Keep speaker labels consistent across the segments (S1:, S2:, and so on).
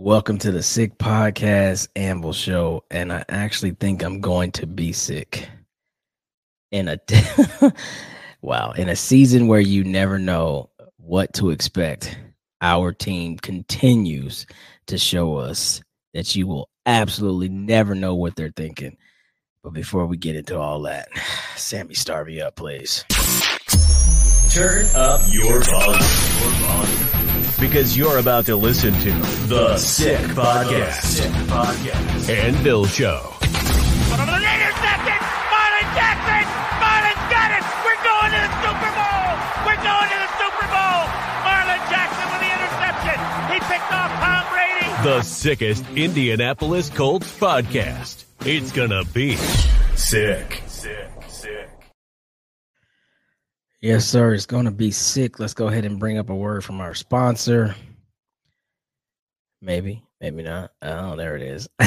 S1: Welcome to the Sick Podcast Anvil Show. And I actually think I'm going to be sick in a wow, in a season where you never know what to expect. Our team continues to show us that you will absolutely never know what they're thinking. But before we get into all that, Sammy, star me up, please.
S2: Turn up your volume. Your volume. Because you're about to listen to The Sick Podcast. Sick Podcast. Anvil Show.
S3: Intercepted! Marlin Jackson! Marlin's got it! We're going to the Super Bowl! We're going to the Super Bowl! Marlin Jackson with the interception! He picked off Tom Brady!
S2: The sickest Indianapolis Colts podcast. It's gonna be. Sick.
S1: Yes, sir. It's going to be sick. Let's go ahead and bring up a word from our sponsor. Maybe, maybe not. Oh, there it is.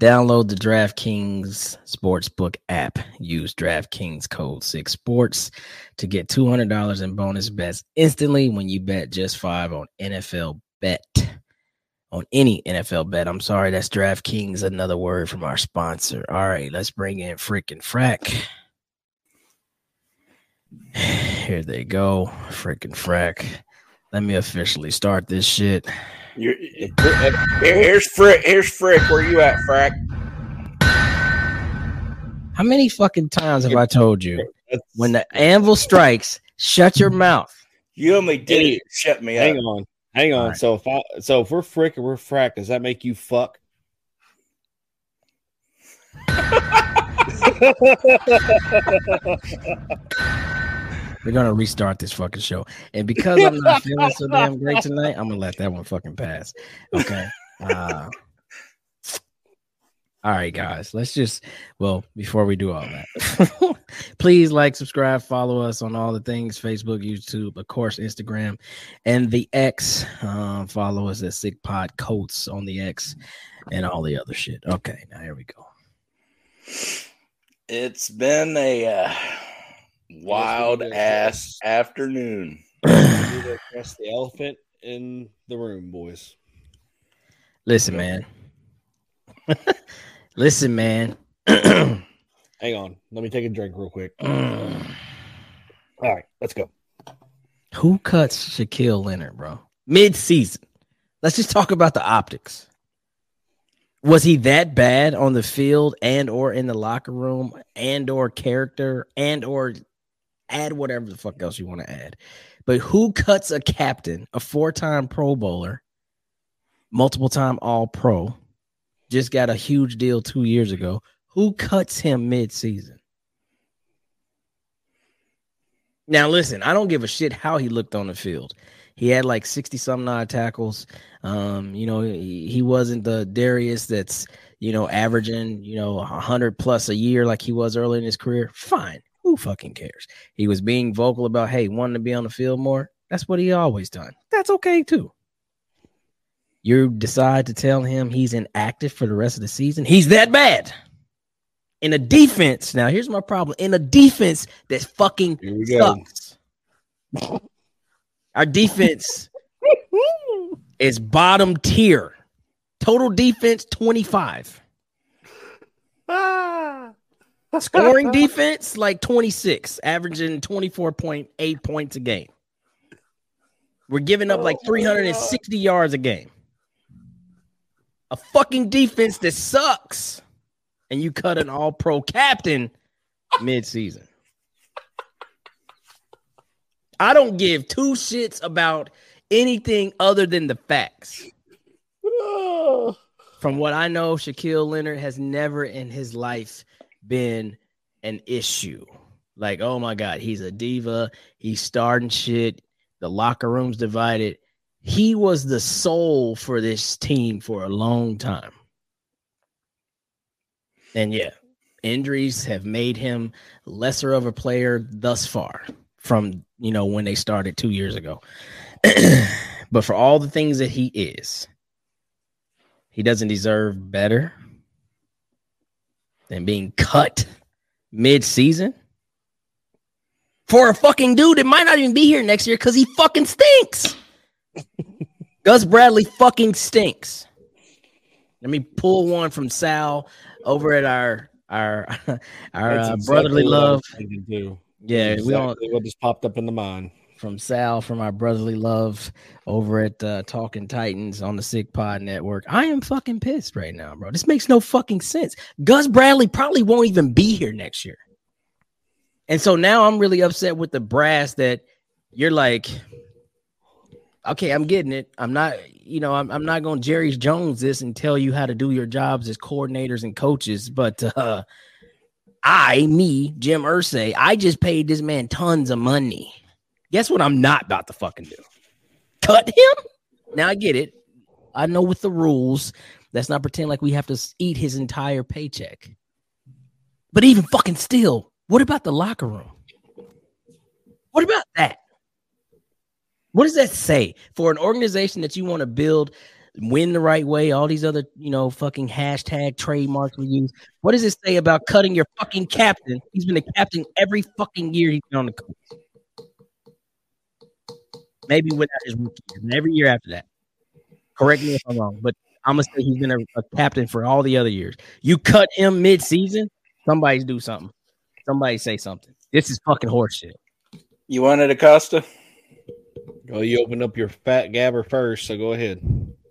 S1: Download the DraftKings Sportsbook app. Use DraftKings code 6 Sports to get $200 in bonus bets instantly when you bet just five on NFL bet. On any NFL bet. I'm sorry, that's DraftKings, another word from our sponsor. All right, let's bring in freaking frack. Here they go. Freaking frack. Let me officially start this shit.
S4: You're, here's Frick. Here's Frick. Where you at, Frack?
S1: How many fucking times have I told you when the anvil strikes, shut your mouth?
S4: You only did it. Shut me
S5: Hang
S4: up.
S5: Hang on, hang on.
S1: Alright.
S5: So if I, so if we're frick and we're frack, does that make you fuck?
S1: We're gonna restart this fucking show. And because I'm not feeling so damn great tonight, I'm gonna let that one fucking pass. Okay. Uh all right, guys. Let's just well, before we do all that, please like, subscribe, follow us on all the things: Facebook, YouTube, of course, Instagram, and the X. Um, follow us at Sick Pod Colts on the X and all the other shit. Okay, now here we go.
S4: It's been a uh, wild ass afternoon.
S5: That's the elephant in the room, boys.
S1: Listen, man. Listen, man.
S5: Hang on, let me take a drink real quick. All right, let's go.
S1: Who cuts Shaquille Leonard, bro? Mid season. Let's just talk about the optics. Was he that bad on the field and or in the locker room and or character and or add whatever the fuck else you want to add? But who cuts a captain, a four-time Pro Bowler, multiple time all pro, just got a huge deal two years ago? Who cuts him mid-season? Now, listen, I don't give a shit how he looked on the field. He had like 60 some odd tackles. Um, you know, he, he wasn't the Darius that's, you know, averaging, you know, 100 plus a year like he was early in his career. Fine. Who fucking cares? He was being vocal about, hey, wanting to be on the field more. That's what he always done. That's okay too. You decide to tell him he's inactive for the rest of the season. He's that bad. In a defense, now here's my problem. In a defense that fucking
S5: Here we go.
S1: sucks. Our defense is bottom tier. Total defense 25. Ah. Scoring defense like 26, averaging 24.8 points a game. We're giving up like 360 yards a game. A fucking defense that sucks. And you cut an all pro captain mid-season. I don't give two shits about anything other than the facts. From what I know, Shaquille Leonard has never in his life been an issue. Like, oh my God, he's a diva. He's starting shit. The locker room's divided. He was the soul for this team for a long time. And yeah, injuries have made him lesser of a player thus far from, you know, when they started two years ago. but for all the things that he is, he doesn't deserve better than being cut mid-season for a fucking dude that might not even be here next year because he fucking stinks. Gus Bradley fucking stinks. Let me pull one from Sal over at our our our uh,
S5: exactly
S1: brotherly
S5: what I was
S1: love. Yeah, we all
S5: Exactly what just popped up in the mind.
S1: From Sal from our brotherly love over at uh, Talking Titans on the Sick Pod Network. I am fucking pissed right now, bro. This makes no fucking sense. Gus Bradley probably won't even be here next year. And so now I'm really upset with the brass that you're like, okay, I'm getting it. I'm not, you know, I'm, I'm not going to Jerry Jones this and tell you how to do your jobs as coordinators and coaches, but uh, I, me, Jim Irsay, I just paid this man tons of money. Guess what? I'm not about to fucking do. Cut him. Now I get it. I know with the rules. Let's not pretend like we have to eat his entire paycheck. But even fucking still, what about the locker room? What about that? What does that say for an organization that you want to build, win the right way, all these other, you know, fucking hashtag trademarks we use? What does it say about cutting your fucking captain? He's been a captain every fucking year he's been on the coach. Maybe without his rookie year, and every year after that. Correct me if I'm wrong, but I'm gonna say he's been a, a captain for all the other years. You cut him mid-season, somebody do something. Somebody say something. This is fucking horseshit.
S4: You wanted Acosta?
S5: Well, you opened up your fat gabber first, so go ahead.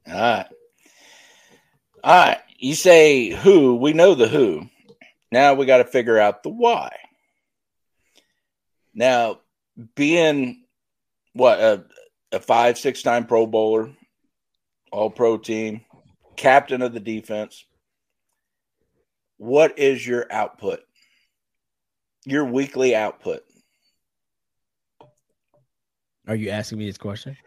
S4: All right. All right. You say who? We know the who. Now we got to figure out the why. Now, being what a, a five, six time Pro Bowler, all pro team, captain of the defense, what is your output? Your weekly output?
S1: Are you asking me this question?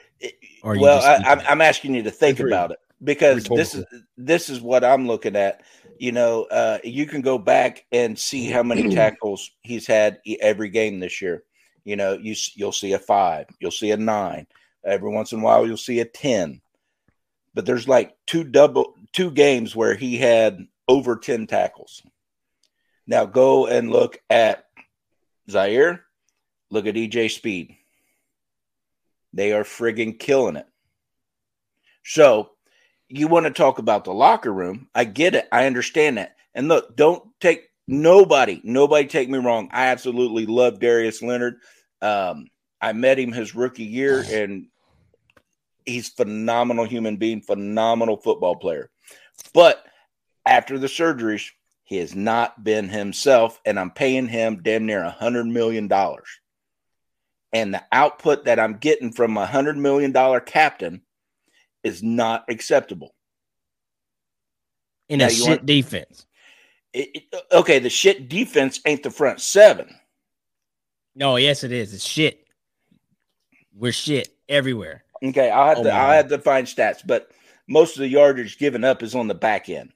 S1: Or
S4: well, I, I'm, I'm asking you to think
S5: It's
S4: about it because this is this is what I'm looking at. You know, uh, you can go back and see how many tackles he's had every game this year. You know, you you'll see a five, you'll see a nine. Every once in a while, you'll see a ten. But there's like two double two games where he had over ten tackles. Now go and look at Zaire. Look at EJ Speed. They are friggin' killing it. So you want to talk about the locker room. I get it. I understand that. And look, don't take nobody, nobody take me wrong. I absolutely love Darius Leonard. Um, I met him his rookie year, and he's phenomenal human being, phenomenal football player. But after the surgeries, he has not been himself, and I'm paying him damn near a hundred million dollars. And the output that I'm getting from a hundred million dollar captain is not acceptable.
S1: In
S4: Now,
S1: a shit
S4: want-
S1: defense.
S4: It- it- okay, the shit defense ain't the front seven.
S1: No, yes, it is. It's shit. We're shit everywhere.
S4: Okay, I'll have
S5: Oh
S4: to I'll have to find stats, but most of the yardage given up is on the back end.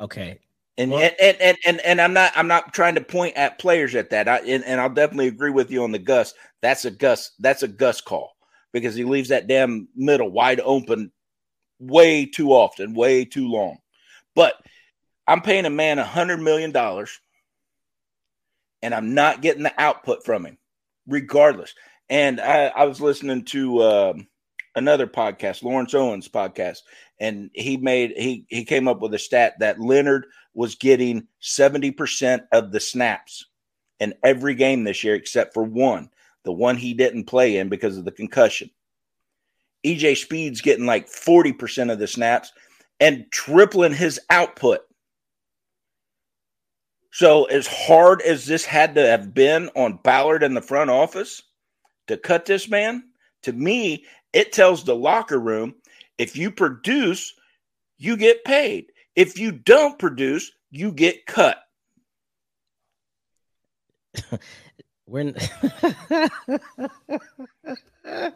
S1: Okay.
S4: And
S1: Well-
S4: and, and, and and and I'm not I'm not trying to point at players at that. I and, and I'll definitely agree with you on the Gus. That's a Gus. That's a Gus call because he leaves that damn middle wide open way too often, way too long. But I'm paying a man a hundred million dollars, and I'm not getting the output from him, regardless. And I, I was listening to um, another podcast, Lawrence Owens podcast, and he made he he came up with a stat that Leonard was getting 70% of the snaps in every game this year except for one, the one he didn't play in because of the concussion. EJ Speed's getting like 40% of the snaps and tripling his output. So, as hard as this had to have been on Ballard in the front office to cut this man, to me, it tells the locker room if you produce, you get paid. If you don't produce, you get cut.
S1: We're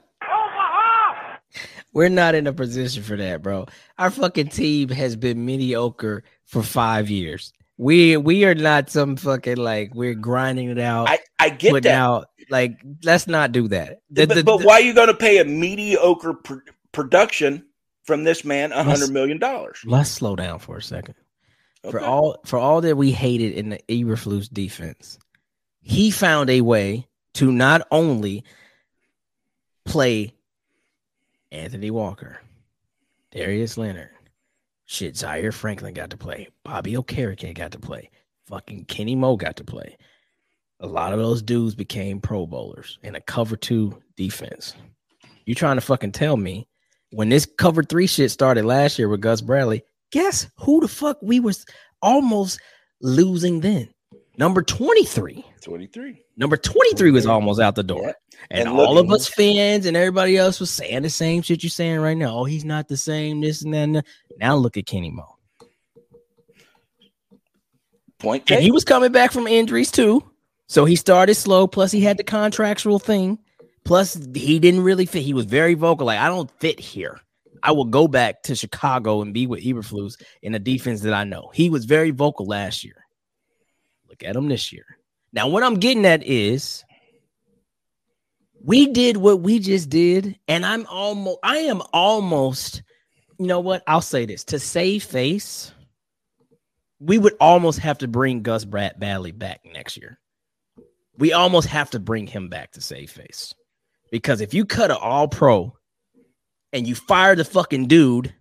S1: We're not in a position for that, bro. Our fucking team has been mediocre for five years. We we are not some fucking like we're grinding it out,
S4: I, I get that.
S1: out like let's not do that. The-
S4: but,
S1: the-
S4: but
S1: the-
S4: why are you going to pay a mediocre pr- production from this man a hundred million dollars?
S1: let's slow down for a second. For all for all that we hated in the Eberflus defense, he found a way to not only play Anthony Walker, Darius Leonard, shit, Zaire Franklin got to play. Bobby Okereke got to play. Fucking Kenny Moore got to play. A lot of those dudes became Pro Bowlers in a cover two defense. You trying to fucking tell me when this cover three shit started last year with Gus Bradley? Guess who the fuck we was almost losing then? Number 23.
S4: 23.
S1: Number 23 was almost out the door.
S4: Yeah.
S1: And,
S4: And
S1: all of us fans and everybody else was saying the same shit you're saying right now. Oh, he's not the same, this and that. and that. Now look at Kenny Moore.
S4: Point
S1: And he was coming back from injuries too. So he started slow. Plus, he had the contractual thing. Plus, he didn't really fit. He was very vocal. Like, I don't fit here. I will go back to Chicago and be with Eberflus in a defense that I know. He was very vocal last year. At them this year. Now, what I'm getting at is we did what we just did, and I'm almost, I am almost, you know what? I'll say this to save face we would almost have to bring Gus Brad Badley back next year. We almost have to bring him back to save face. Because if you cut an all pro and you fire the fucking dude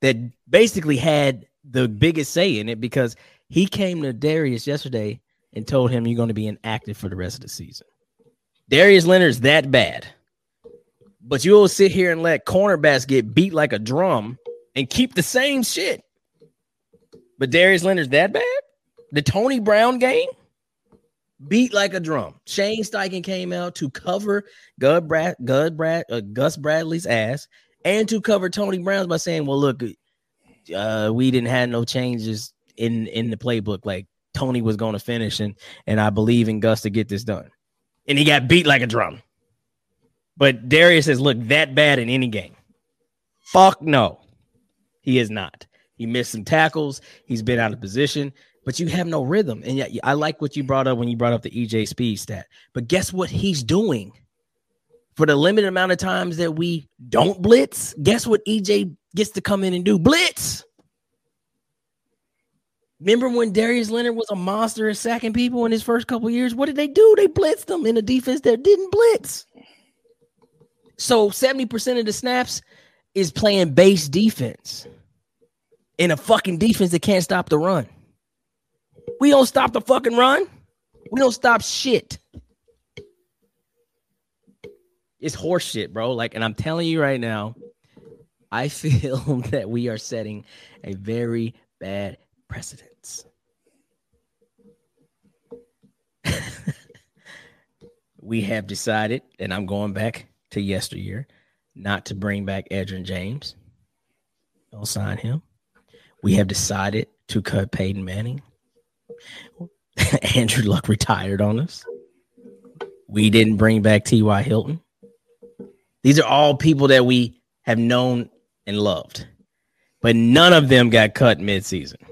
S1: that basically had the biggest say in it because he came to Darius yesterday and told him you're going to be inactive for the rest of the season. Darius Leonard's that bad. But you'll sit here and let cornerbacks get beat like a drum and keep the same shit. But Darius Leonard's that bad? The Tony Brown game? Beat like a drum. Shane Steichen came out to cover Gus, Brad, Brad, uh, Gus Bradley's ass and to cover Tony Brown's by saying, well, look, uh, we didn't have no changes in, in the playbook. Like Tony was going to finish, and, and I believe in Gus to get this done. And he got beat like a drum. But Darius has looked that bad in any game. Fuck no. He is not. He missed some tackles. He's been out of position, but you have no rhythm. And yet, I like what you brought up when you brought up the EJ speed stat. But guess what he's doing? For the limited amount of times that we don't blitz, guess what EJ gets to come in and do? Blitz. Remember when Darius Leonard was a monster at sacking people in his first couple years? What did they do? They blitzed them in a defense that didn't blitz. So 70% of the snaps is playing base defense in a fucking defense that can't stop the run. We don't stop the fucking run. We don't stop shit. It's horse shit, bro. Like, and I'm telling you right now, I feel that we are setting a very bad precedence. we have decided, and I'm going back to yesteryear, not to bring back Edgerrin James. Don't sign him. We have decided to cut Peyton Manning. Andrew Luck retired on us. We didn't bring back T.Y. Hilton. These are all people that we have known and loved, but none of them got cut midseason.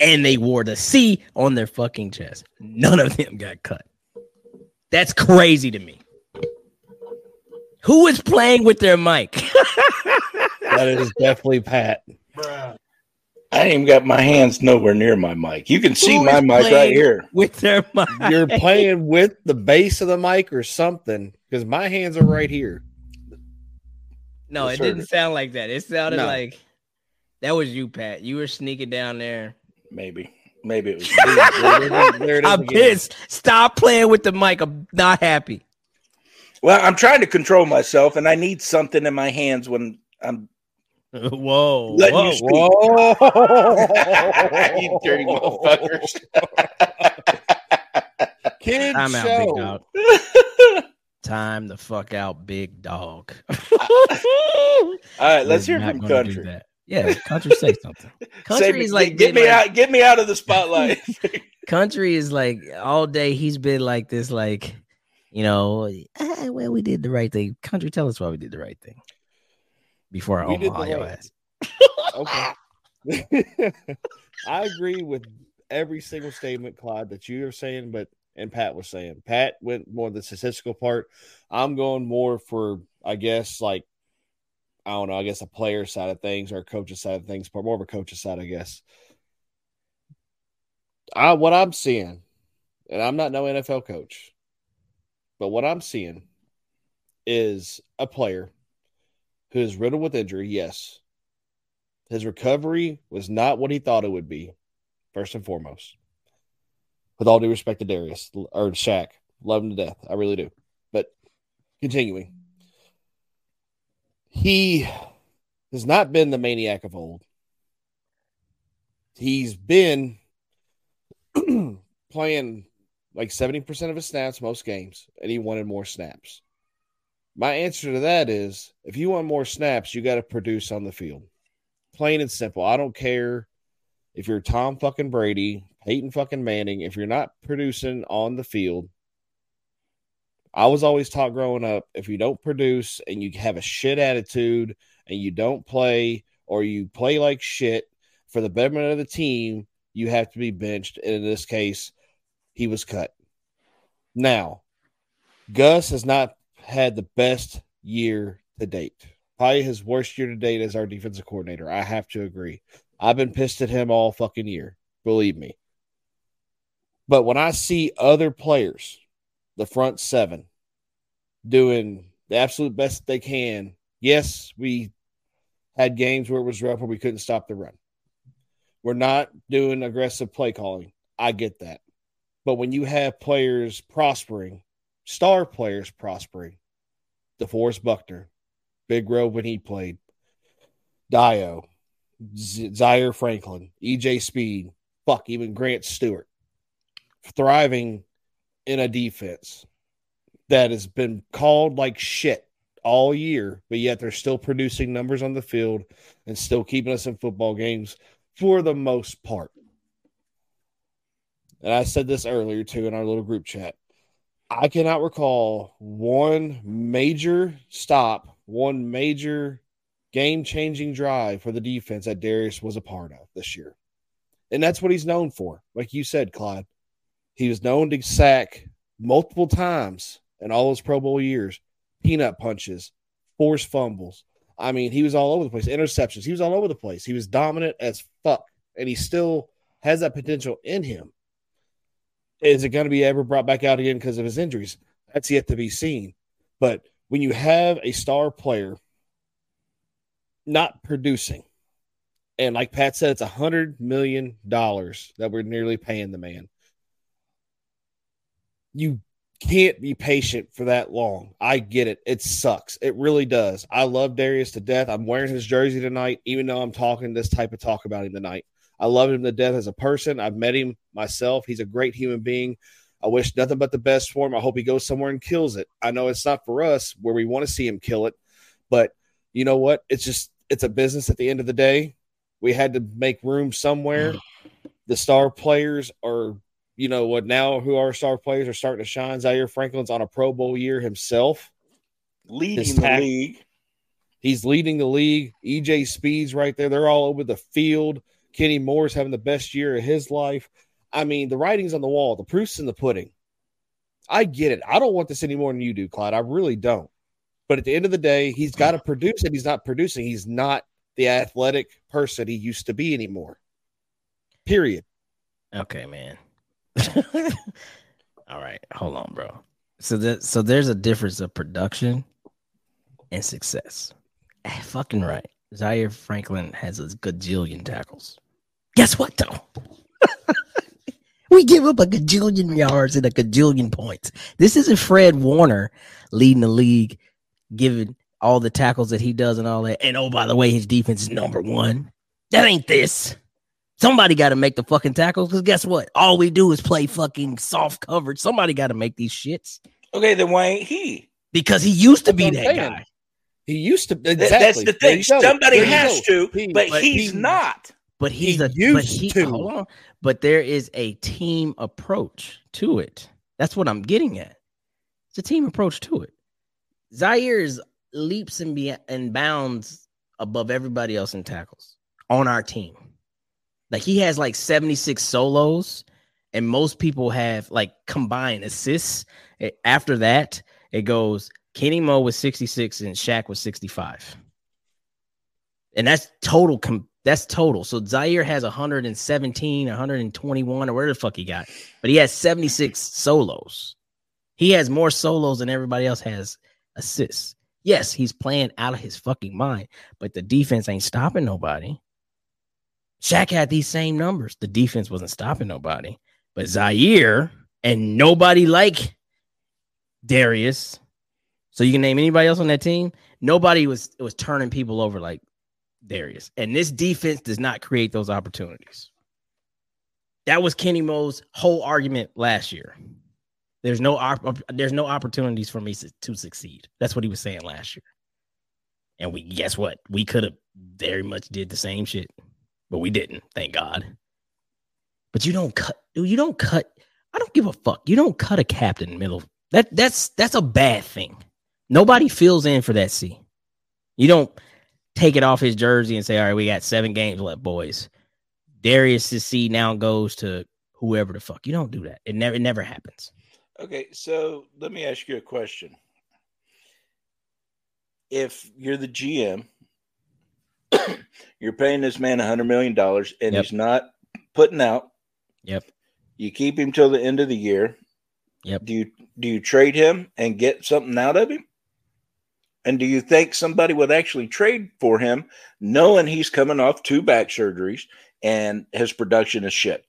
S1: And they wore the C on their fucking chest. None of them got cut. That's crazy to me. Who is playing with their mic?
S5: That is definitely Pat.
S4: I ain't even got my hands nowhere near my mic. You can see
S1: Who
S4: my mic right here.
S1: With their mic.
S5: You're playing with the base of the mic or something because my hands are right here.
S1: No, it
S4: Yes, sir.
S1: didn't sound like that. It sounded
S5: No.
S1: like that was you, Pat. You were sneaking down there.
S4: Maybe. Maybe it was.
S5: There it is- there it is
S1: I'm
S5: again.
S1: pissed. Stop playing with the mic. I'm not happy.
S4: well, I'm trying to control myself, and I need something in my hands when I'm.
S1: Whoa.
S4: Let
S1: whoa.
S4: you speak.
S5: Whoa!
S4: you dirty motherfuckers.
S5: Kid
S1: Time out,
S5: show.
S1: big dog. Time the fuck out, big dog.
S4: All right, let's
S1: We're
S4: hear from
S1: gonna do
S4: country.
S1: Yeah, country say something. Country is like
S4: get
S1: been
S4: me
S1: like-
S4: out, get me out of the spotlight.
S1: country is like all day he's been like this like you know ah, well we did the right thing country tell us why we did the right thing before i
S5: We
S1: omaha your
S5: right-
S1: ass
S5: Okay. I agree with every single statement, Clyde, that you are saying, but and Pat was saying. Pat went more the statistical part. I'm going more for, I guess, like I don't know, I guess a player side of things or a coach's side of things, but more of a coach's side, I guess. I what I'm seeing, and I'm not no NFL coach, but what I'm seeing is a player who is riddled with injury, yes. His recovery was not what he thought it would be, first and foremost. With all due respect to Darius or Shaq, love him to death. I really do. But continuing, he has not been the maniac of old. He's been playing like 70% of his snaps most games, and he wanted more snaps. My answer to that is if you want more snaps, you got to produce on the field. Plain and simple. I don't care if you're Tom fucking Brady, Peyton fucking Manning, if you're not producing on the field. I was always taught growing up if you don't produce and you have a shit attitude and you don't play or you play like shit for the betterment of the team, you have to be benched. And in this case, he was cut. Now, Gus has not had the best year to date. Probably his worst year to date as our defensive coordinator. I have to agree. I've been pissed at him all fucking year. Believe me. But when I see other players, the front seven, doing the absolute best they can, yes, we had games where it was rough where we couldn't stop the run. We're not doing aggressive play calling. I get that. But when you have players prospering, star players prospering, DeForest Buckner, Big Grove when he played, Dio, Z- Zaire Franklin, EJ Speed, fuck, even Grant Stuard, thriving in a defense that has been called like shit all year, but yet they're still producing numbers on the field and still keeping us in football games for the most part and I said this earlier too in our little group chat. I cannot recall one major stop, one major game changing drive for the defense that Darius was a part of this year. And that's what he's known for. Like you said, Clyde, he was known to sack multiple times in all his Pro Bowl years, peanut punches, forced fumbles. I mean, he was all over the place, interceptions. He was all over the place. He was dominant as fuck, and he still has that potential in him. Is it going to be ever brought back out again because of his injuries? That's yet to be seen. But when you have a star player not producing, and like Pat said, it's a hundred million dollars that we're nearly paying the man. You can't be patient for that long. I get it. It sucks. It really does. I love Darius to death. I'm wearing his jersey tonight, even though I'm talking this type of talk about him tonight. I love him to death as a person. I've met him myself. He's a great human being. I wish nothing but the best for him. I hope he goes somewhere and kills it. I know it's not for us where we want to see him kill it, but you know what? It's just it's a business at the end of the day. We had to make room somewhere. The star players are, you know what now who our star players are starting to shine. Zaire Franklin's on a Pro Bowl year himself.
S4: Leading the league.
S5: He's leading the league. EJ Speed's right there. They're all over the field. Kenny Moore's having the best year of his life. I mean, the writing's on the wall, the proof's in the pudding. I get it. I don't want this any more than you do, Clyde. I really don't. But at the end of the day, he's got to produce and he's not producing. He's not the athletic person he used to be anymore. Period.
S1: Okay, man. All right, hold on, bro. So that so there's a difference of production and success. Eh, fucking right. Zaire Franklin has a gajillion tackles. Guess what, though? we give up a gajillion yards and a gajillion points. This isn't Fred Warner leading the league, giving all the tackles that he does and all that. And oh, by the way, his defense is number one. That ain't this. Somebody got to make the fucking tackles because guess what? All we do is play fucking soft coverage. Somebody got to make these shits.
S4: Okay, then why ain't he?
S1: Because he used to be that guy.
S5: He used to. Exactly.
S4: That's the thing. Somebody has to, he, but, but, he's he, not.
S1: But he's he a
S5: used
S1: but he,
S5: to.
S1: Hold on. But there is a team approach to it. That's what I'm getting at. It's a team approach to it. Zaire is leaps and, be- and bounds above everybody else in tackles on our team. Like he has like 76 solos, and most people have like combined assists. After that, it goes Kenny Moore was 66 and Shaq was 65. And that's total. Com- that's total. So Zaire has 117, 121, or where the fuck he got. But he has 76 solos. He has more solos than everybody else has assists. Yes, he's playing out of his fucking mind, but the defense ain't stopping nobody. Shaq had these same numbers. The defense wasn't stopping nobody. But Zaire and nobody like Darius. So you can name anybody else on that team. Nobody was was turning people over like Darius. And this defense does not create those opportunities. That was Kenny Moore's whole argument last year. There's no op- there's no opportunities for me to succeed. That's what he was saying last year. And we guess what? We could have very much did the same shit, but we didn't. Thank God. But you don't cut. You don't cut. I don't give a fuck. You don't cut a captain middle. That that's that's a bad thing. Nobody fills in for that C. You don't take it off his jersey and say, "All right, we got seven games left, boys." Darius' C now goes to whoever the fuck. You don't do that. It never it never happens.
S4: Okay, so let me ask you a question. If you're the GM, you're paying this man a hundred million dollars and
S1: Yep.
S4: he's not putting out.
S1: Yep.
S4: You keep him till the end of the year.
S1: Yep.
S4: Do you do you trade him and get something out of him? And do you think somebody would actually trade for him, knowing he's coming off two back surgeries and his production is shit?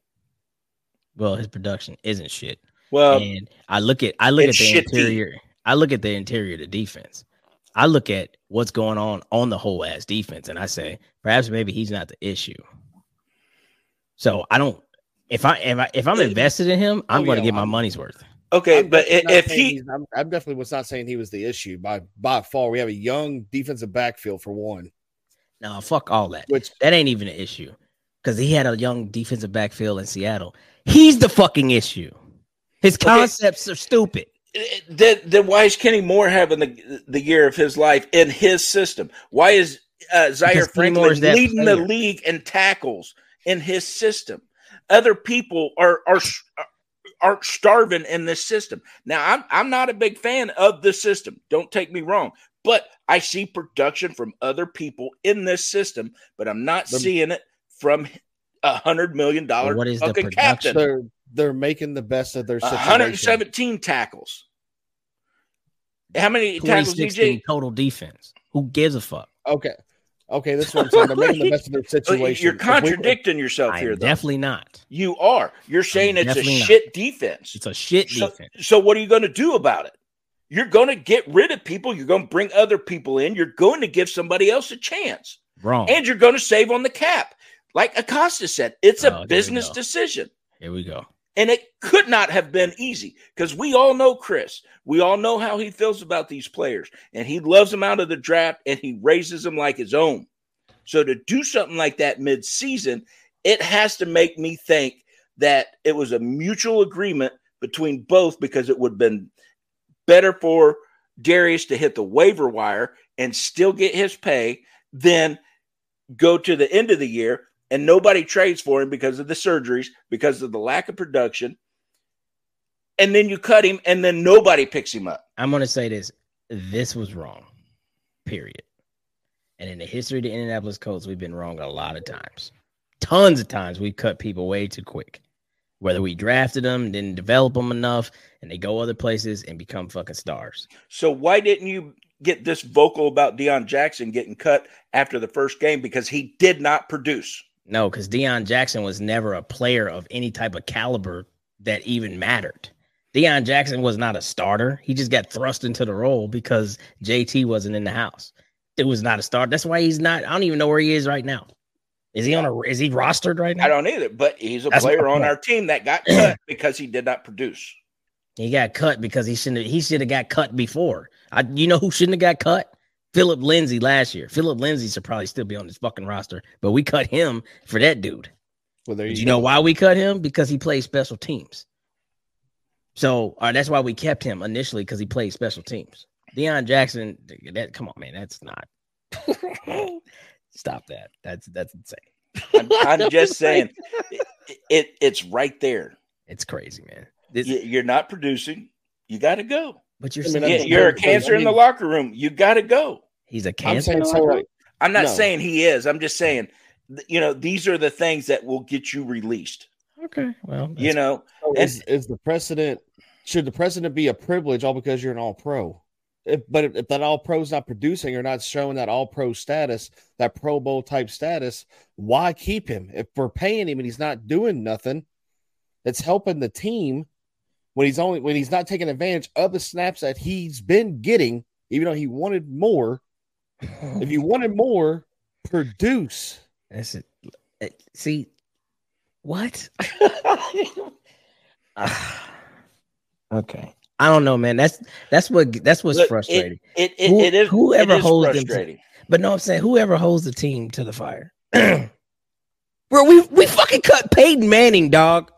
S1: Well, his production isn't shit.
S4: Well,
S1: and I look at I look at the
S4: shitty.
S1: interior. I look at the interior of the defense. I look at what's going on on the whole ass defense, and I say perhaps maybe he's not the issue. So I don't. If I if I if I'm invested in him, I'm
S5: Oh,
S1: going to
S5: yeah,
S1: get my
S5: I'm-
S1: money's worth.
S4: okay,
S5: I'm
S4: but
S5: definitely
S4: i-
S5: not
S4: if he
S5: I'm, I definitely was not saying he was the issue by by far. We have a young defensive backfield for one,
S1: No, fuck all that.
S5: which
S1: That ain't even an issue because he had a young defensive backfield in Seattle. He's the fucking issue. His
S4: Okay.
S1: concepts are stupid.
S4: Then, then why is Kenny Moore having the the year of his life in his system? Why is uh, Zaire
S1: Because Kenny Moore is
S4: Franklin leading the league in tackles in his system? Other people are are are starving in this system. Now, I'm I'm not a big fan of the system. Don't take me wrong, but I see production from other people in this system, but I'm not
S5: The-
S4: seeing it from a hundred million dollar
S1: What is the
S4: fucking
S1: production?
S4: captain.
S5: they're they're making the best of their situation.
S4: 117 tackles. How many tackles, DJ?
S1: in total defense. Who gives a fuck?
S5: Okay, okay, this one's I'm. They're making the best of their situation.
S4: You're
S5: If we-
S4: contradicting yourself here, though.
S1: definitely not.
S4: You are. You're saying it's a
S1: definitely not.
S4: shit defense.
S1: It's a shit
S4: So,
S1: defense.
S4: so what are you going to do about it? You're going to get rid of people. You're going to bring other people in. You're going to give somebody else a chance,
S1: Wrong.
S4: and you're going to save on the cap. Like Acosta said, it's
S1: Oh,
S4: a
S1: we
S4: business decision.
S1: Here we go.
S4: And it could not have been easy because we all know Chris. We all know how he feels about these players, and he loves them out of the draft and he raises them like his own. So to do something like that mid-season, it has to make me think that it was a mutual agreement between both because it would have been better for Darius to hit the waiver wire and still get his pay than go to the end of the year and nobody trades for him because of the surgeries, because of the lack of production. And then you cut him and then nobody picks him up.
S1: I'm going to say this. This was wrong. Period. And in the history of the Indianapolis Colts, we've been wrong a lot of times. Tons of times we cut people way too quick. Whether we drafted them, didn't develop them enough, and they go other places and become fucking stars.
S4: So why didn't you get this vocal about Deon Jackson getting cut after the first game? Because he did not produce.
S1: No, because Deon Jackson was never a player of any type of caliber that even mattered. Deon Jackson was not a starter. He just got thrust into the role because JT wasn't in the house. It was not a start. That's why he's not. I don't even know where he is right now. Is he on a? Is he rostered right now?
S4: I don't either, but he's a
S1: That's
S4: player on our team that got cut because he did not produce.
S1: He got cut because he shouldn't. He should have got cut before. I, you know who shouldn't have got cut? Phillip Lindsay last year. Phillip Lindsay should probably still be on this fucking roster, but we cut him for that dude.
S5: well, there
S1: Do
S5: you,
S1: you
S5: go.
S1: know why we cut him? Because he plays special teams. So uh, that's why we kept him initially because he played special teams. Deon Jackson, that come on, man, that's not. Stop that. That's that's insane.
S4: I'm, I'm just saying, it, it it's right there.
S1: It's crazy, man. This-
S4: You're not producing. You got to go.
S1: But you're
S5: I mean,
S1: saying
S5: that's
S4: Yeah,
S5: just
S4: You're a cancer in the locker room. You got to go.
S1: he's a
S5: I'm
S1: cancer.
S5: saying
S1: in the
S5: so.
S1: room?
S4: I'm not
S5: No.
S4: saying he is. I'm just saying, you know, these are the things that will get you released.
S1: Okay, well,
S4: You know,
S5: so
S4: And-
S5: is, is the precedent? Should the precedent be a privilege all because you're an All Pro? if, but if, if that all pro's not producing or not showing that all pro status, that Pro Bowl type status, why keep him? If we're paying him and he's not doing nothing, that's helping the team when he's only when he's not taking advantage of the snaps that he's been getting, even though he wanted more. if you wanted more, produce.
S1: That's it. Eh, See, what? Okay. I don't know, man. That's that's what that's what's
S4: Look,
S1: frustrating.
S4: It, it,
S1: Who-
S4: it is
S1: whoever
S4: it is
S1: holds them to- But no, I'm saying whoever holds the team to the fire. Bro, we we fucking cut Peyton Manning, dog.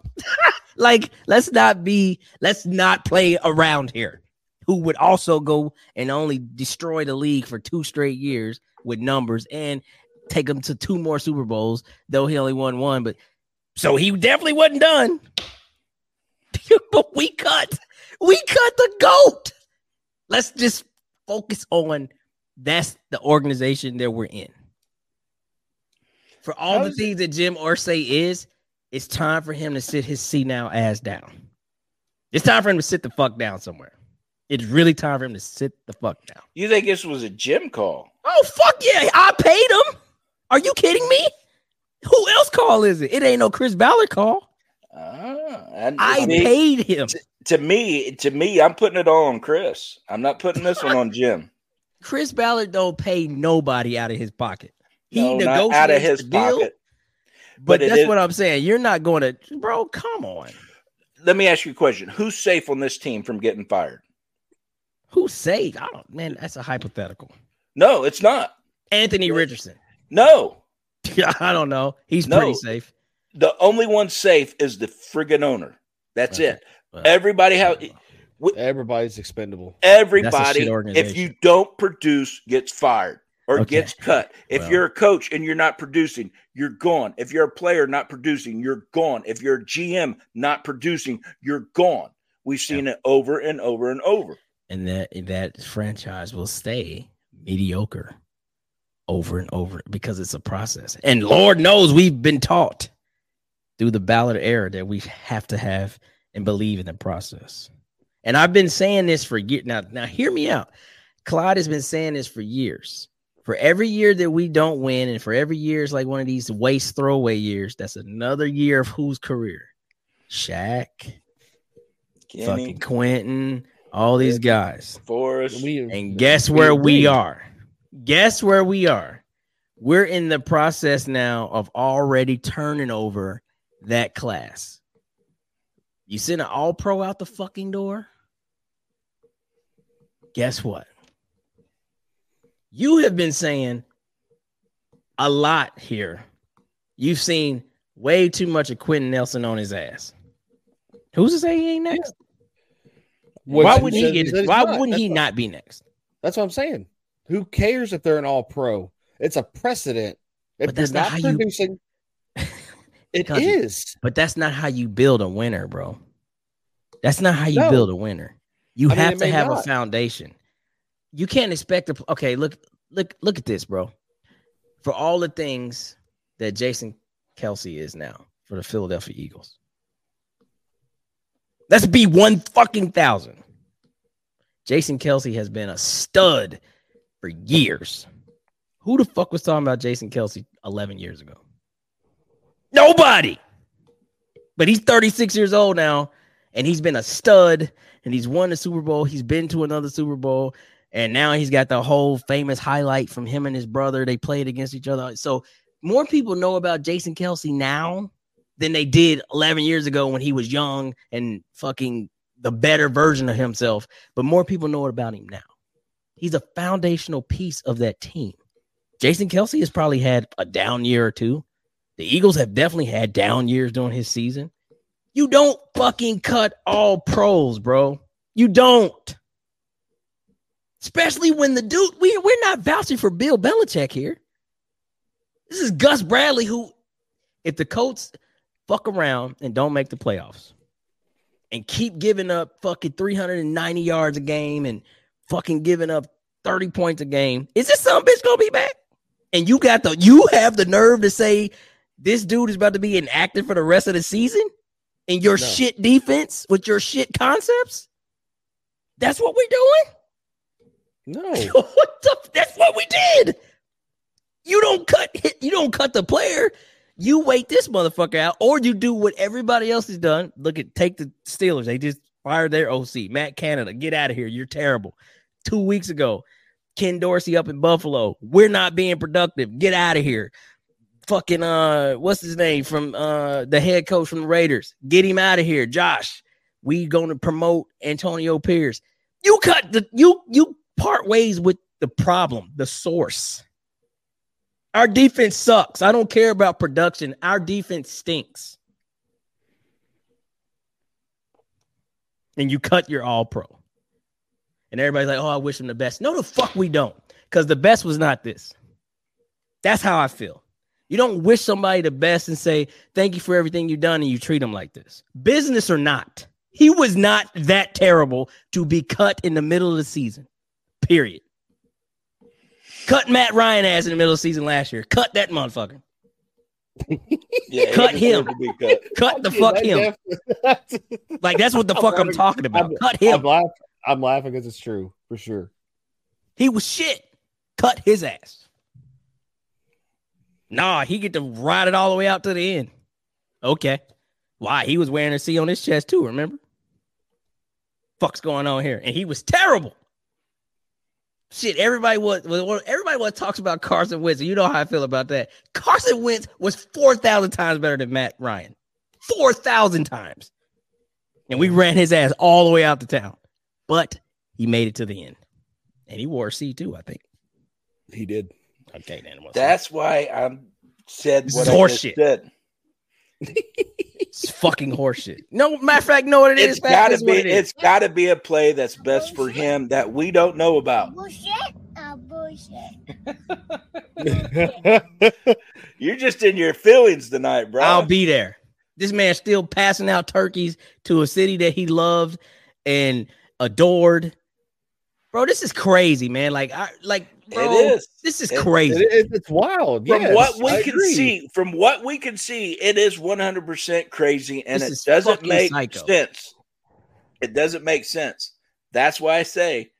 S1: like, let's not be let's not play around here. Who would also go and only destroy the league for two straight years with numbers and take him to two more Super Bowls, though he only won one. But so he definitely wasn't done. but we cut, we cut the goat. Let's just focus on that's the organization that we're in. For all the things that Jim Irsay is, it's time for him to sit his seat now ass down. It's time for him to sit the fuck down somewhere. It's really time for him to sit the fuck down.
S4: You think this was a Jim call?
S1: Oh fuck yeah! I paid him. Are you kidding me? Who else call is it? It ain't no Chris Ballard call.
S4: Ah, and
S1: I
S4: see,
S1: paid him.
S4: to me, to me, I'm putting it all on Chris. I'm not putting this one on Jim.
S1: Chris Ballard don't pay nobody out of his pocket. He
S4: No,
S1: negotiates
S4: out of his
S1: the deal,
S4: pocket.
S1: But,
S4: but
S1: that's
S4: is-
S1: what I'm saying. You're not going to, bro. Come on.
S4: Let me ask you a question: Who's safe on this team from getting fired?
S1: Who's safe? I don't. Man, that's a hypothetical.
S4: No, it's not.
S1: Anthony Richardson.
S4: No,
S1: I don't know. He's
S4: No.
S1: pretty safe.
S4: the only one safe is the friggin' owner. That's
S1: Okay.
S4: it.
S1: Well,
S4: Everybody have
S5: Everybody's expendable.
S4: everybody. If you don't produce, gets fired or
S1: Okay.
S4: gets cut. If
S1: Well.
S4: you're a coach and you're not producing, you're gone. If you're a player not producing, you're gone. If you're a GM not producing, you're gone. We've seen it over and over and over.
S1: and that that franchise will stay mediocre over and over because it's a process. And Lord knows we've been taught through the Ballard era that we have to have and believe in the process. And I've been saying this for years. Now, now hear me out. Clyde has been saying this for years. For every year that we don't win, and for every year it's like one of these waste throwaway years, that's another year of whose career? Shaq,
S4: Kenny,
S1: fucking Quenton, all these guys.
S4: Forrest.
S1: And guess where we are? Guess where we are? We're in the process now of already turning over that class. You send an all pro out the fucking door. Guess what? You have been saying a lot here. You've seen way too much of Quenton Nelson on his ass. Who's to say he ain't next? Why wouldn't he get? Why
S5: not.
S1: wouldn't
S5: That's
S1: he
S5: what-
S1: not be next?
S5: That's what I'm saying. Who cares if they're an all pro? It's a precedent. If
S1: But that's not
S5: not,
S1: how you-
S5: producing, it
S1: Because-
S5: is.
S1: But that's not how you build a winner, bro. That's not how you
S5: No.
S1: build a winner. You
S5: I
S1: have
S5: it
S1: to have a foundation. You can't expect to okay, look look look at this, bro. For all the things that Jason Kelce is now for the Philadelphia Eagles. Let's be one fucking thousand. Jason Kelce has been a stud for years. Who the fuck was talking about Jason Kelce 11 years ago? Nobody. But he's 36 years old now, and he's been a stud, and he's won the Super Bowl. He's been to another Super Bowl, and now he's got the whole famous highlight from him and his brother. They played against each other. So more people know about Jason Kelce now than they did 11 years ago when he was young and fucking the better version of himself. But more people know about him now. He's a foundational piece of that team. Jason Kelce has probably had a down year or two. The Eagles have definitely had down years during his season. You don't fucking cut all pros, bro. You don't. Especially when the dude, we, we're not vouching for Bill Belichick here. This is Gus Bradley, who, if the Colts fuck around and don't make the playoffs and keep giving up fucking 390 yards a game and fucking giving up 30 points a game, is this some bitch gonna be back? And you got the, you have the nerve to say this dude is about to be inactive for the rest of the season and your
S5: No.
S1: shit defense with your shit concepts? That's what we're doing?
S5: No.
S1: what the? That's what we did. You don't cut. You don't cut the player. You wait this motherfucker out, or you do what everybody else has done. Look at take the Steelers. They just fired their OC, Matt Canada. Get out of here. You're terrible. Two weeks ago, Ken Dorsey up in Buffalo. We're not being productive. Get out of here. Fucking uh, what's his name from uh the head coach from the Raiders? Get him out of here, Josh. We to promote Antonio Pierce. You cut the you you part ways with the problem, the source. Our defense sucks. I don't care about production. Our defense stinks. And you cut your all pro. And everybody's like, oh, I wish him the best. No, the fuck we don't. Because the best was not this. That's how I feel. You don't wish somebody the best and say, thank you for everything you've done, and you treat them like this. Business or not, he was not that terrible to be cut in the middle of the season. Period. Cut Matt Ryan ass in the middle of the season last year. Cut that motherfucker.
S4: Yeah,
S1: Cut him.
S4: deserved to be cut.
S1: Cut the fuck him. Like that's what the fuck I'm talking about. Cut
S5: I'm
S1: him.
S5: laughing. I'm laughing because it's true for sure.
S1: He was shit. Cut his ass. Nah, he get to ride it all the way out to the end. Okay. Why? He was wearing a C on his chest too, remember? Fuck's going on here. And he was terrible. Shit, everybody was was- everybody what talks about Carson Wentz. You know how I feel about that. Carson Wentz was 4,000 times better than Matt Ryan. 4,000 times. And we ran his ass all the way out to town. But he made it to the end. And he wore a C too, I think.
S5: He did.
S1: Okay, then. what's
S4: That's why I said
S1: This
S4: what
S1: is
S4: I just
S1: horseshit.
S4: said.
S1: It's fucking horseshit. No, matter of fact, know what it is.
S4: It's
S1: Pat?
S4: got to
S1: This is what
S4: be.
S1: it is.
S4: It's got to be a play that's best for him that we don't know about.
S6: Bullshit. Uh, bullshit.
S4: You're just in your feelings tonight, bro.
S1: I'll be there. This man's still passing out turkeys to a city that he loved and adored. Bro, this is crazy, man. Like, I like, bro,
S4: It is.
S1: This is
S4: It-
S1: crazy.
S5: It- it- it's wild.
S4: From
S5: yes,
S4: what we
S5: I
S4: can
S5: agree.
S4: see, from what we can see, it is 100% crazy and
S1: This
S4: it doesn't make
S1: psycho.
S4: sense. It doesn't make sense. That's why I say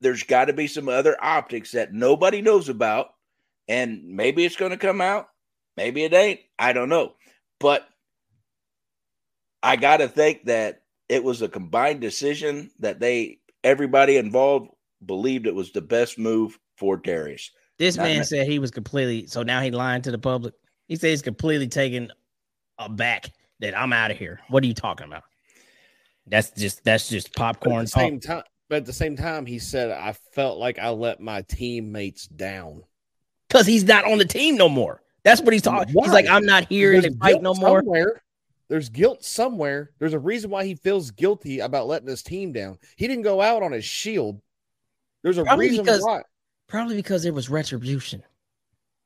S4: there's got to be some other optics that nobody knows about. And maybe it's going to come out. Maybe it ain't. I don't know. But I got to think that it was a combined decision that they, everybody involved, believed it was the best move for Darius.
S1: This
S4: Not
S1: man
S4: ma-
S1: said he was completely. So now he lying to the public. He said he's completely taken aback that I'm out of here. What are you talking about? That's just that's just
S5: But at
S1: popcorn
S5: the same time, but at the same time, he said, "I felt like I let my teammates down."
S1: Because he's not on the team no more. That's what he's talking. He's like, I'm not here in
S5: There's
S1: the fight
S5: guilt
S1: no more.
S5: Somewhere. There's guilt somewhere. There's a reason why he feels guilty about letting his team down. He didn't go out on his shield. There's a
S1: Probably
S5: reason
S1: because-
S5: why.
S1: Probably because there was retribution.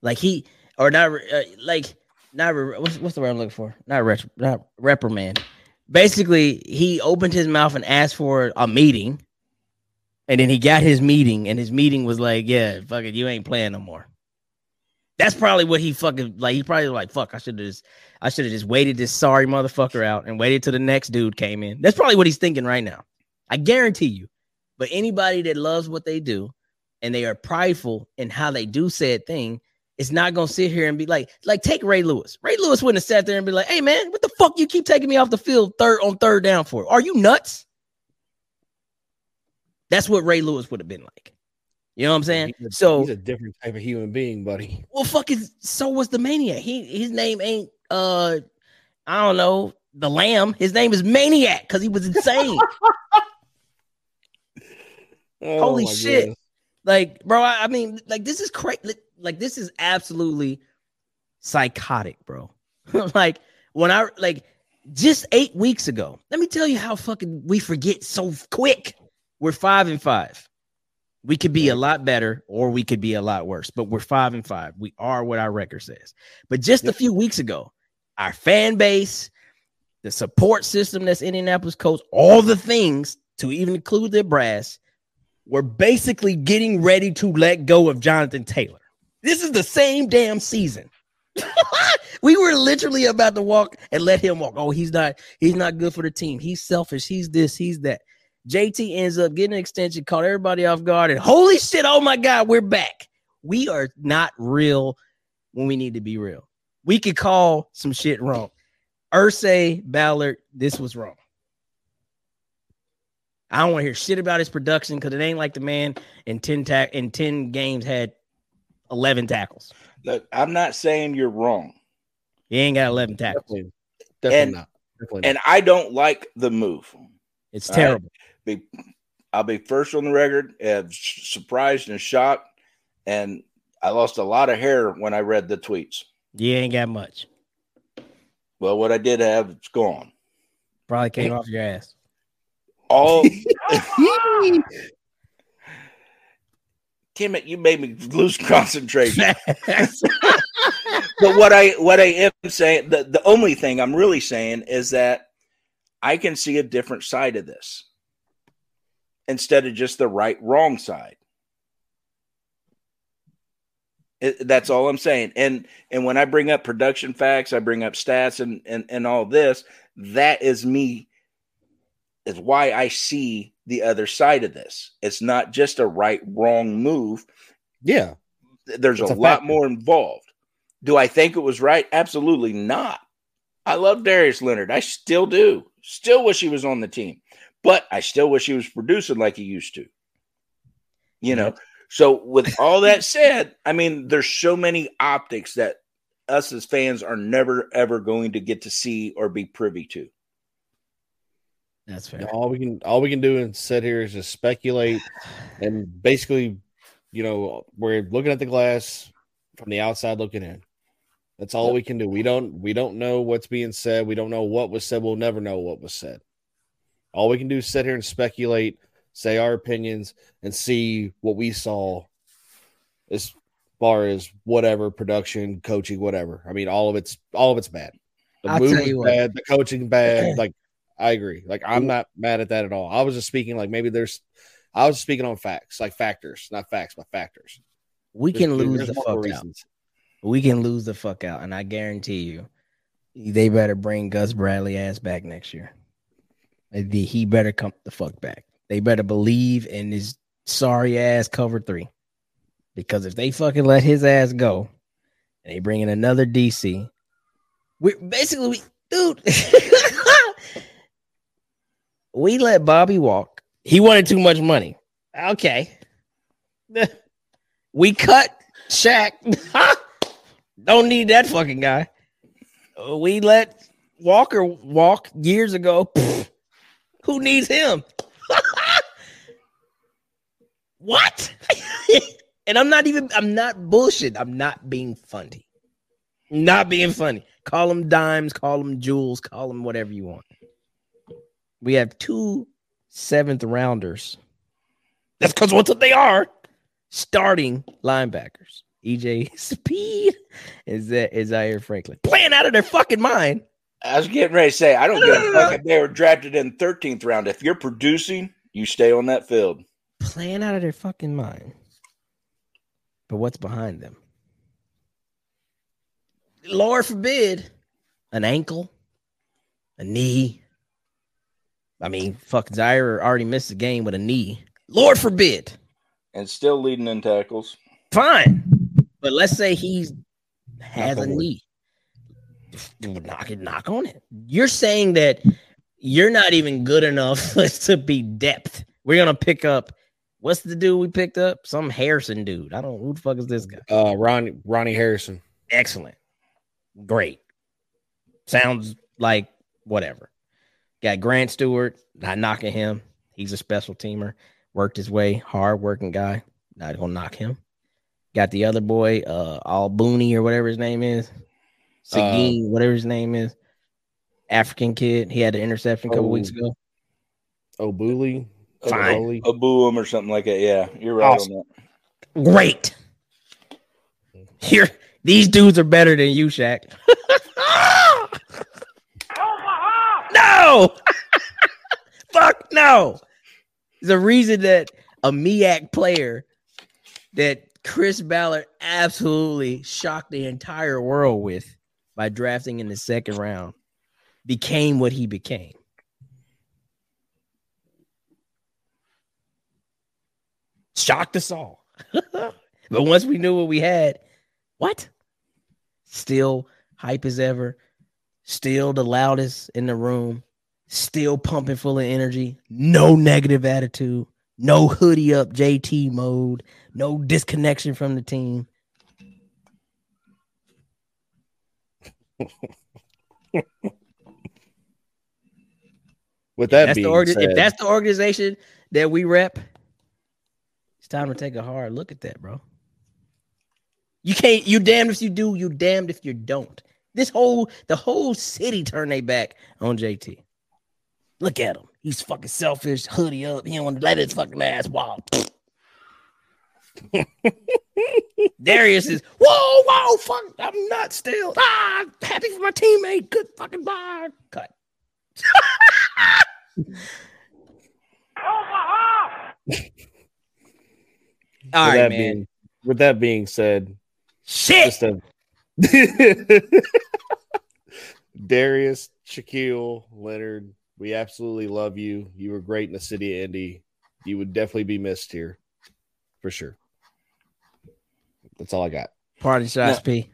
S1: Like he or not uh, like not what's, what's the word I'm looking for? Not retro, not reprimand. Basically, he opened his mouth and asked for a meeting, and then he got his meeting, and his meeting was like, "Yeah, fuck it, you ain't playing no more." That's probably what he fucking like. He probably like, "Fuck, I should have just, I should have just waited this sorry motherfucker out and waited till the next dude came in." That's probably what he's thinking right now. I guarantee you. But anybody that loves what they do and they are prideful in how they do said thing it's not gonna sit here and be like, like take Ray Lewis. Ray Lewis wouldn't have sat there and be like, "Hey man, what the fuck you keep taking me off the field third on third down for? Are you nuts?" That's what Ray Lewis would have been like. You know what I'm saying?
S5: He's a-
S1: So
S5: he's a different type of human being, buddy.
S1: well, fuck is so was the maniac. He his name ain't uh I don't know the lamb. His name is Maniac because he was insane.
S5: Oh,
S1: Holy shit.
S5: goodness.
S1: Like, bro, I, I mean, like this is crazy. Like this is absolutely psychotic, bro. like when I like just eight weeks ago. Let me tell you how fucking we forget so quick. We're five and five. We could be a lot better or we could be a lot worse, but we're five and five. We are what our record says. But just a few weeks ago, our fan base, the support system that's Indianapolis Colts, all the things to even include their brass, were basically getting ready to let go of Jonathan Taylor. This is the same damn season. we were literally about to walk and let him walk. Oh, he's not he's not good for the team. He's selfish. He's this, he's that. JT ends up getting an extension, caught everybody off guard, and holy shit, oh my God, we're back. We are not real when we need to be real. We could call some shit wrong. Irsay Ballard, this was wrong. I don't want to hear shit about his production because it ain't like the man in 10 ta- in 10 games had 11 tackles.
S4: Look, I'm not saying you're wrong.
S1: He ain't got 11 tackles.
S5: Definitely, definitely
S4: And-
S5: not. Definitely not.
S4: And I don't like the move.
S1: It's
S4: All right.
S1: terrible.
S4: Be, I'll be first on the record, uh, surprised and shocked. And I lost a lot of hair when I read the tweets.
S1: You ain't got much.
S4: Well, what I did have, it's gone.
S1: Probably came off your ass.
S4: All Damn it, you made me lose concentration. but what I what I am saying, the, the only thing I'm really saying is that I can see a different side of this instead of just the right wrong side. It- that's all I'm saying. And and when I bring up production facts, I bring up stats and and, and all this, that is me is why I see the other side of this. It's not just a right wrong move
S5: yeah,
S4: there's
S5: It's
S4: a,
S5: a
S4: lot more involved. Do I think it was right? Absolutely not. I love Darius Leonard. I still do. Still wish he was on the team, but I still wish he was producing like he used to. You know, so with all that said, I mean, there's so many optics that us as fans are never ever going to get to see or be privy to.
S1: That's fair.
S5: all we can all we can do and sit here is just speculate and basically, you know, we're looking at the glass from the outside looking in. That's all we can do. We don't we don't know what's being said. We don't know what was said. We'll never know what was said. All we can do is sit here and speculate, say our opinions, and see what we saw as far as whatever production, coaching, whatever. I mean, all of it's all of it's bad. The
S1: I'll
S5: move
S1: tell you what.
S5: bad, the coaching bad. Like I agree. Like I'm not mad at that at all. I was just speaking like maybe there's I was speaking on facts, like factors, not facts, but factors.
S1: We
S5: There's-
S1: can lose the fuck out. We can lose the fuck out, and I guarantee you, they better bring Gus Bradley ass back next year. The- He better come the fuck back. They better believe in his sorry ass cover three, because if they fucking let his ass go, and they bring in another DC, we basically, we, dude, we let Bobby walk. He wanted too much money. Okay, we cut Shaq. Don't need that fucking guy. We let Walker walk years ago. Who needs him? what? and I'm not even, I'm not bullshit. I'm not being funny. Not being funny. Call them dimes, call them jewels, call them whatever you want. We have two seventh rounders. That's because what's what they are starting linebackers. EJ Speed is that is Zaire Franklin playing out of their fucking mind.
S4: I was getting ready to say, I don't give a fuck if they were drafted in 13th round. If you're producing, you stay on that field.
S1: Playing out of their fucking mind. But what's behind them? Lord forbid, an ankle, a knee. I mean, fuck Zaire already missed the game with a knee. Lord forbid.
S4: And still leading in tackles.
S1: Fine. But let's say he's has a knee. Dude, knock it, knock on it. You're saying that you're not even good enough to be depth. We're gonna pick up what's the dude we picked up? Some Harrison dude. I don't who the fuck is this guy?
S5: Uh Ronnie Ronnie Harrison.
S1: Excellent. Great. Sounds like whatever. Got Grant Stuard, not knocking him. He's a special teamer. Worked his way, hard working guy. Not gonna knock him. Got the other boy, uh, All Booney or whatever his name is. Segun, whatever his name is. African kid. He had an interception a couple
S5: Oh.
S1: weeks ago.
S5: O'Booley.
S1: Fine.
S5: O'Booley.
S4: A boom or something like that. Yeah, you're right
S1: Awesome.
S4: on that.
S1: Great. Here, these dudes are better than you, Shaq. No. Fuck no. A reason that a MEAC player that Chris Ballard absolutely shocked the entire world with by drafting in the second round became what he became. shocked us all. but once we knew what we had, what? Still hype as ever, still the loudest in the room, still pumping full of energy, no negative attitude, no hoodie up JT mode, no disconnection from the team.
S5: With
S1: If
S5: that
S1: that's,
S5: being
S1: the orga-
S5: said,
S1: if that's the organization that we rep, it's time to take a hard look at that, bro. You can't. You damned if you do. You damned if you don't. This whole the whole city turned their back on JT. Look at him. He's fucking selfish. Hoodie up. He don't want to let his fucking ass walk. Darius is whoa, whoa, fuck. I'm not still. Ah, happy for my teammate. Good fucking bar. Cut. All
S5: with that
S1: man.
S5: being with that being said,
S1: Shit.
S5: just a Darius, Shaquille, Leonard, we absolutely love you. You were great in the city of Indy. You would definitely be missed here for sure. That's all I got.
S1: Party shots,
S4: No.
S1: P.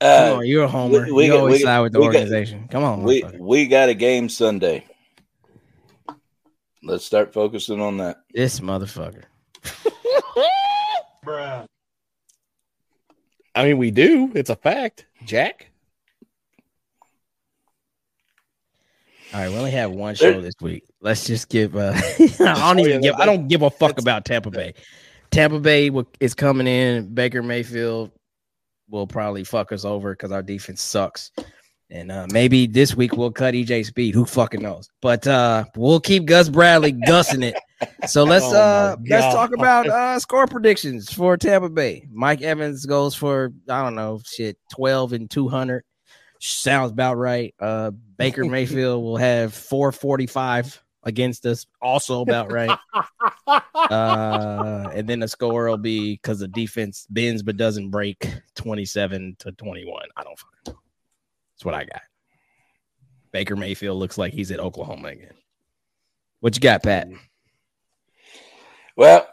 S1: Come
S4: Uh,
S1: on, you're a homer.
S4: we- we
S1: you
S4: got-
S1: always
S4: we-
S1: side with the
S4: we got-
S1: organization. Come on,
S4: we we got a game Sunday. Let's start focusing on that.
S1: this motherfucker.
S5: I mean, we do. It's a fact, Jack.
S1: All right, we only have one show this week. Let's just give. Uh, I don't even give. I don't give a fuck about Tampa Bay. Tampa Bay is coming in. Baker Mayfield will probably fuck us over because our defense sucks. And uh, maybe this week we'll cut EJ Speed. Who fucking knows? But uh, we'll keep Gus Bradley gussing it. So let's
S5: Oh
S1: uh let's talk about uh score predictions for Tampa Bay. Mike Evans goes for I don't know shit twelve and two hundred. Sounds about right. Uh Baker Mayfield will have four forty five against us. Also about right. Uh and then the score will be because the defense bends but doesn't break twenty seven to twenty one. I don't fucking know. That's what I got. Baker Mayfield looks like he's at Oklahoma again. What you got, Pat?
S4: Well,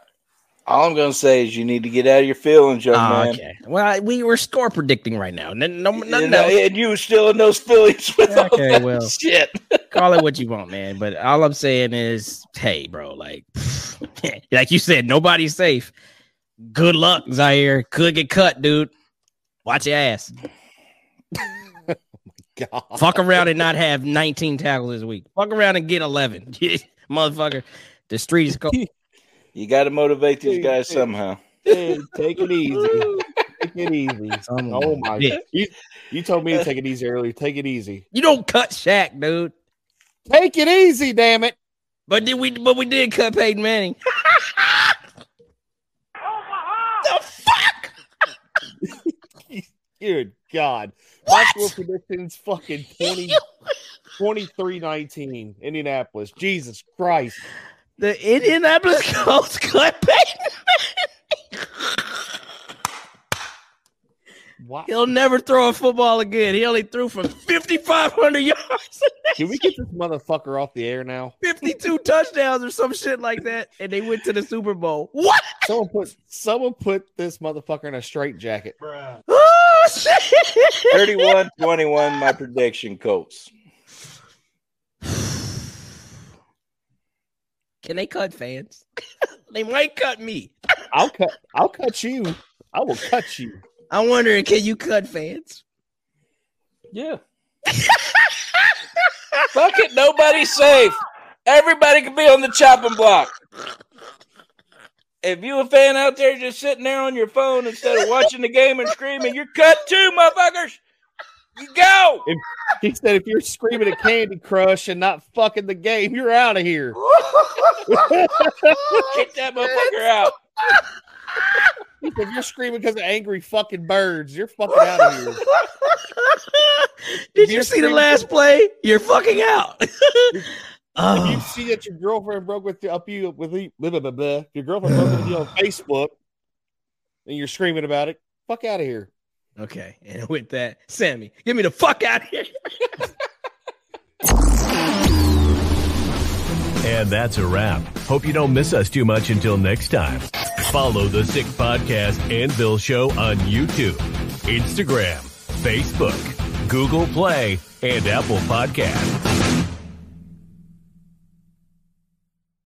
S4: all I'm going to say is you need to get out of your feelings, young
S1: Oh,
S4: man.
S1: okay. Well, I, we were score predicting right now. No, no,
S4: You
S1: nothing
S4: know, and you were still in those feelings with all
S1: Okay,
S4: that
S1: well.
S4: shit.
S1: Call it what you want, man. But all I'm saying is, hey, bro, like, like you said, nobody's safe. Good luck, Zaire. Could get cut, dude. Watch your ass.
S5: God.
S1: Fuck around and not have 19 tackles this week. Fuck around and get 11. Motherfucker. The street is cold.
S4: You got to motivate these guys somehow.
S5: Hey, take it easy. Take it easy. Oh my!
S1: bitch.
S5: You, you told me to take it easy earlier. Take it easy.
S1: You don't cut Shaq, dude.
S5: Take it easy, damn it.
S1: But did we? But we did cut Peyton Manning. the fuck?
S5: Good God. My score predictions fucking 20, 23-19, Indianapolis. Jesus Christ.
S1: The Indianapolis Colts cut Peyton.
S5: Wow.
S1: He'll never throw a football again. He only threw for 5,500 yards,
S5: Can we get this motherfucker off the air now?
S1: 52 touchdowns, or some shit like that, and they went to the Super Bowl. What?
S5: Someone put someone put this motherfucker in a straight jacket.
S1: Oh shit!
S4: 31 21, my prediction, Colts.
S1: Can they cut fans? they might cut me.
S5: I'll cut I'll cut you. I will cut you.
S1: I'm wondering, can you cut fans?
S5: Yeah.
S4: Fuck it, nobody's safe. Everybody can be on the chopping block. If you a fan out there just sitting there on your phone instead of watching the game and screaming, you're cut too, motherfuckers. You go.
S5: He said if you're screaming at Candy Crush and not fucking the game, you're out of here.
S4: Get that motherfucker out.
S5: He said, if you're screaming because of angry fucking birds, you're fucking out of here.
S1: Did you see the last play? You're fucking out.
S5: If you
S1: oh,
S5: see that your girlfriend broke with you up you with you, blah, blah, blah, blah. If your girlfriend broke with you on Facebook and you're screaming about it, fuck out of here.
S1: Okay. And with that, Sammy, get me the fuck out of here.
S2: And that's a wrap. Hope you don't miss us too much until next time. Follow the Sick Podcast Anvil Show on YouTube, Instagram, Facebook, Google Play, and Apple Podcasts.